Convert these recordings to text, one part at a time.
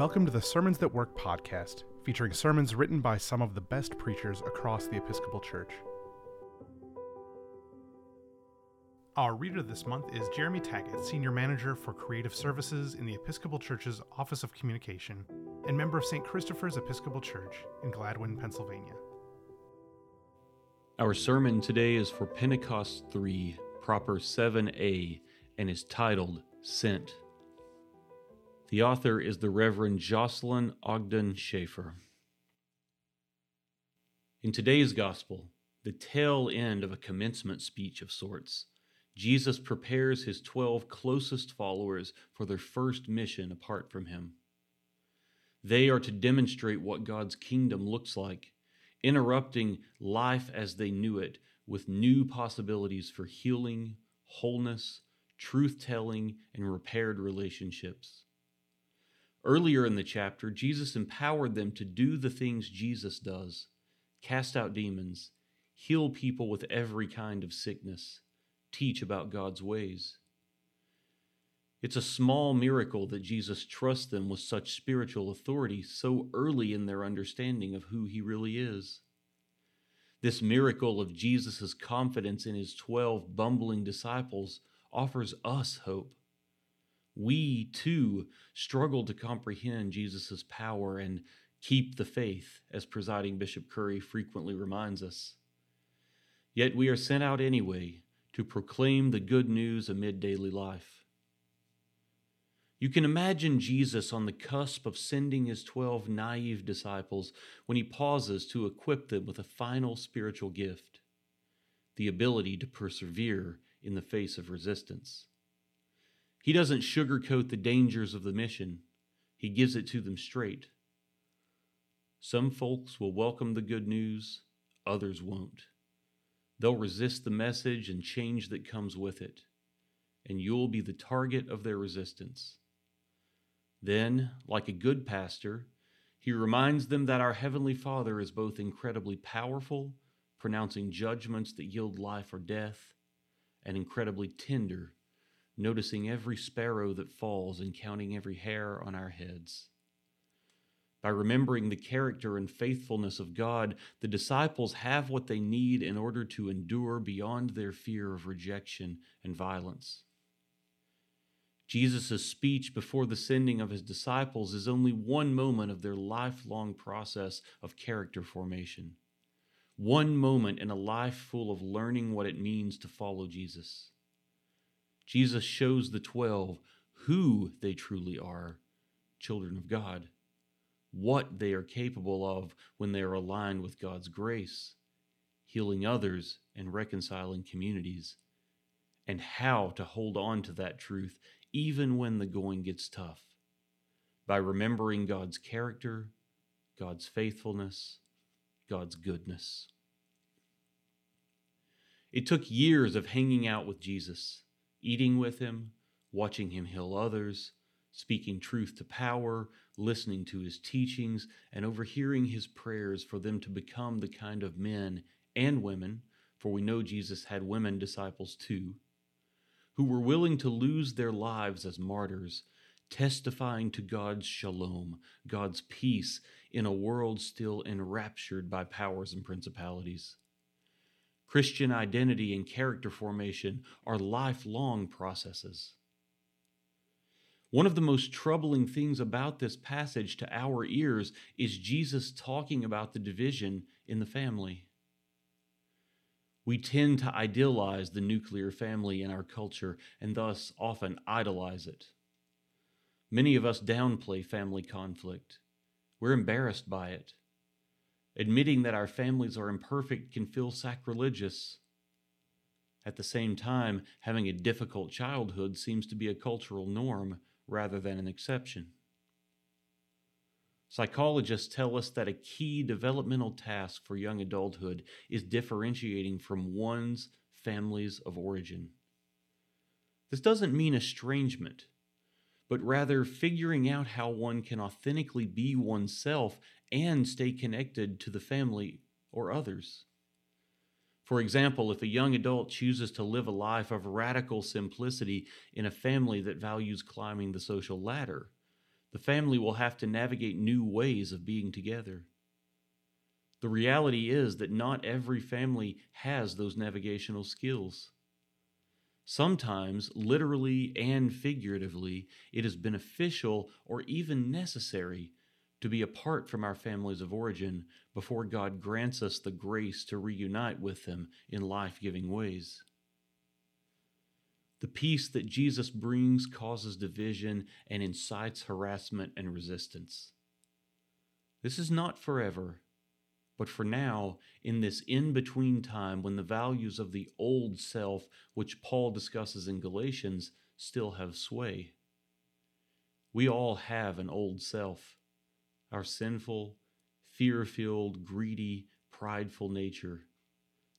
Welcome to the Sermons That Work podcast, featuring sermons written by some of the best preachers across the Episcopal Church. Our reader this month is Jeremy Tackett, Senior Manager for Creative Services in the Episcopal Church's Office of Communication and member of St. Christopher's Episcopal Church in Gladwyne, Pennsylvania. Our sermon today is for Pentecost 3, proper 7a, and is titled Sent. The author is the Reverend Jocelyn Ogden Schaefer. In today's gospel, the tail end of a commencement speech of sorts, Jesus prepares his 12 closest followers for their first mission apart from him. They are to demonstrate what God's kingdom looks like, interrupting life as they knew it with new possibilities for healing, wholeness, truth telling, and repaired relationships. Earlier in the chapter, Jesus empowered them to do the things Jesus does cast out demons, heal people with every kind of sickness, teach about God's ways. It's a small miracle that Jesus trusts them with such spiritual authority so early in their understanding of who he really is. This miracle of Jesus' confidence in his 12 bumbling disciples offers us hope we too struggle to comprehend Jesus' power and keep the faith, as presiding Bishop Curry frequently reminds us. Yet we are sent out anyway to proclaim the good news amid daily life. You can imagine Jesus on the cusp of sending his 12 naive disciples when he pauses to equip them with a final spiritual gift the ability to persevere in the face of resistance. He doesn't sugarcoat the dangers of the mission, he gives it to them straight. Some folks will welcome the good news, others won't. They'll resist the message and change that comes with it, and you'll be the target of their resistance. Then, like a good pastor, he reminds them that our Heavenly Father is both incredibly powerful, pronouncing judgments that yield life or death, and incredibly tender, noticing every sparrow that falls and counting every hair on our heads. By remembering the character and faithfulness of God, the disciples have what they need in order to endure beyond their fear of rejection and violence. Jesus' speech before the sending of his disciples is only one moment of their lifelong process of character formation. One moment in a life full of learning what it means to follow Jesus. Jesus shows the 12 who they truly are children of God, what they are capable of when they are aligned with God's grace, healing others and reconciling communities, and how to hold on to that truth even when the going gets tough by remembering God's character, God's faithfulness, God's goodness. It took years of hanging out with Jesus eating with him, watching him heal others, speaking truth to power, listening to his teachings, and overhearing his prayers for them to become the kind of men and women, for we know Jesus had women disciples too, who were willing to lose their lives as martyrs, testifying to God's shalom, God's peace in a world still enraptured by powers and principalities. Christian identity and character formation are lifelong processes. One of the most troubling things about this passage to our ears is Jesus talking about the division in the family. We tend to idealize the nuclear family in our culture and thus often idolize it. Many of us downplay family conflict. We're embarrassed by it. Admitting that our families are imperfect can feel sacrilegious. At the same time, having a difficult childhood seems to be a cultural norm rather than an exception. Psychologists tell us that a key developmental task for young adulthood is differentiating from one's families of origin. This doesn't mean estrangement, but rather figuring out how one can authentically be oneself and stay connected to the family or others. For example, if a young adult chooses to live a life of radical simplicity in a family that values climbing the social ladder, the family will have to navigate new ways of being together. The reality is that not every family has those navigational skills. Sometimes, literally and figuratively, it is beneficial or even necessary to be apart from our families of origin before God grants us the grace to reunite with them in life giving ways. The peace that Jesus brings causes division and incites harassment and resistance. This is not forever, but for now, in this in between time when the values of the old self, which Paul discusses in Galatians, still have sway. We all have an old self, our sinful, fear filled, greedy, prideful nature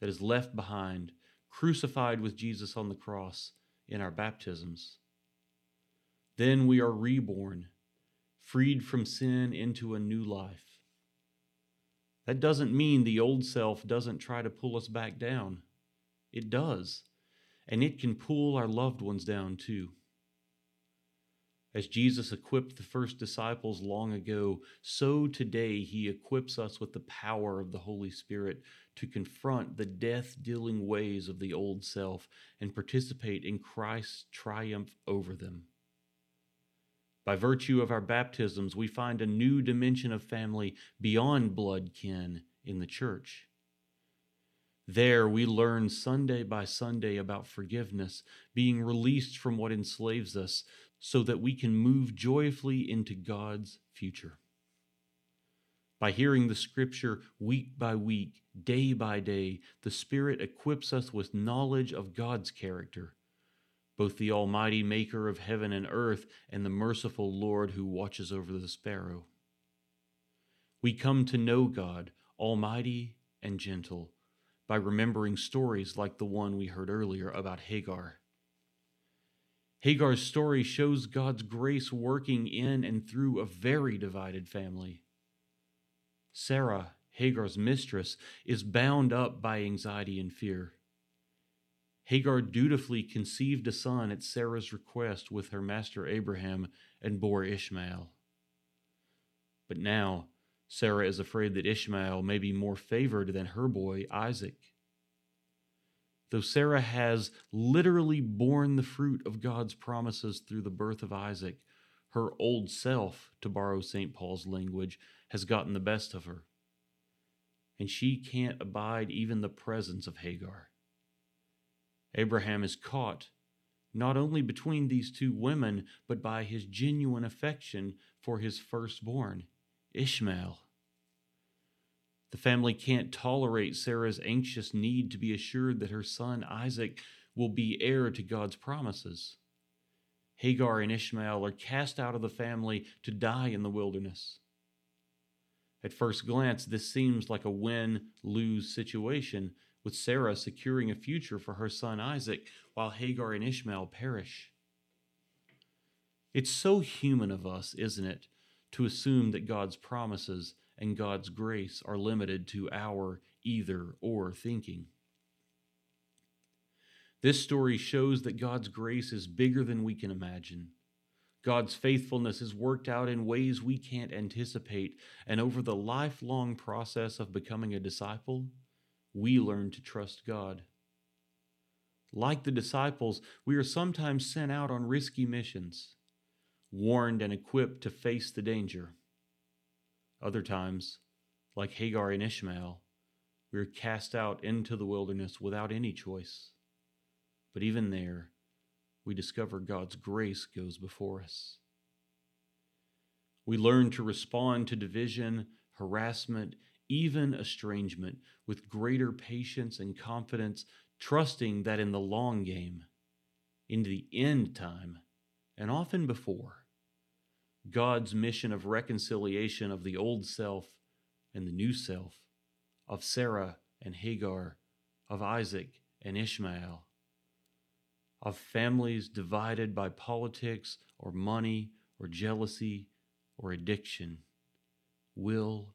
that is left behind, crucified with Jesus on the cross in our baptisms. Then we are reborn, freed from sin into a new life. That doesn't mean the old self doesn't try to pull us back down. It does. And it can pull our loved ones down too. As Jesus equipped the first disciples long ago, so today he equips us with the power of the Holy Spirit to confront the death dealing ways of the old self and participate in Christ's triumph over them. By virtue of our baptisms, we find a new dimension of family beyond blood kin in the church. There, we learn Sunday by Sunday about forgiveness, being released from what enslaves us, so that we can move joyfully into God's future. By hearing the scripture week by week, day by day, the Spirit equips us with knowledge of God's character both the Almighty Maker of heaven and earth and the merciful Lord who watches over the sparrow. We come to know God, Almighty and gentle, by remembering stories like the one we heard earlier about Hagar. Hagar's story shows God's grace working in and through a very divided family. Sarah, Hagar's mistress, is bound up by anxiety and fear. Hagar dutifully conceived a son at Sarah's request with her master Abraham and bore Ishmael. But now Sarah is afraid that Ishmael may be more favored than her boy Isaac. Though Sarah has literally borne the fruit of God's promises through the birth of Isaac, her old self, to borrow St. Paul's language, has gotten the best of her. And she can't abide even the presence of Hagar. Abraham is caught not only between these two women, but by his genuine affection for his firstborn, Ishmael. The family can't tolerate Sarah's anxious need to be assured that her son Isaac will be heir to God's promises. Hagar and Ishmael are cast out of the family to die in the wilderness. At first glance, this seems like a win lose situation, with Sarah securing a future for her son Isaac while Hagar and Ishmael perish. It's so human of us, isn't it, to assume that God's promises and God's grace are limited to our either or thinking. This story shows that God's grace is bigger than we can imagine. God's faithfulness is worked out in ways we can't anticipate, and over the lifelong process of becoming a disciple, we learn to trust God. Like the disciples, we are sometimes sent out on risky missions, warned and equipped to face the danger. Other times, like Hagar and Ishmael, we are cast out into the wilderness without any choice. But even there, we discover God's grace goes before us. We learn to respond to division, harassment, even estrangement, with greater patience and confidence, trusting that in the long game, in the end time, and often before, God's mission of reconciliation of the old self and the new self, of Sarah and Hagar, of Isaac and Ishmael, of families divided by politics or money or jealousy or addiction will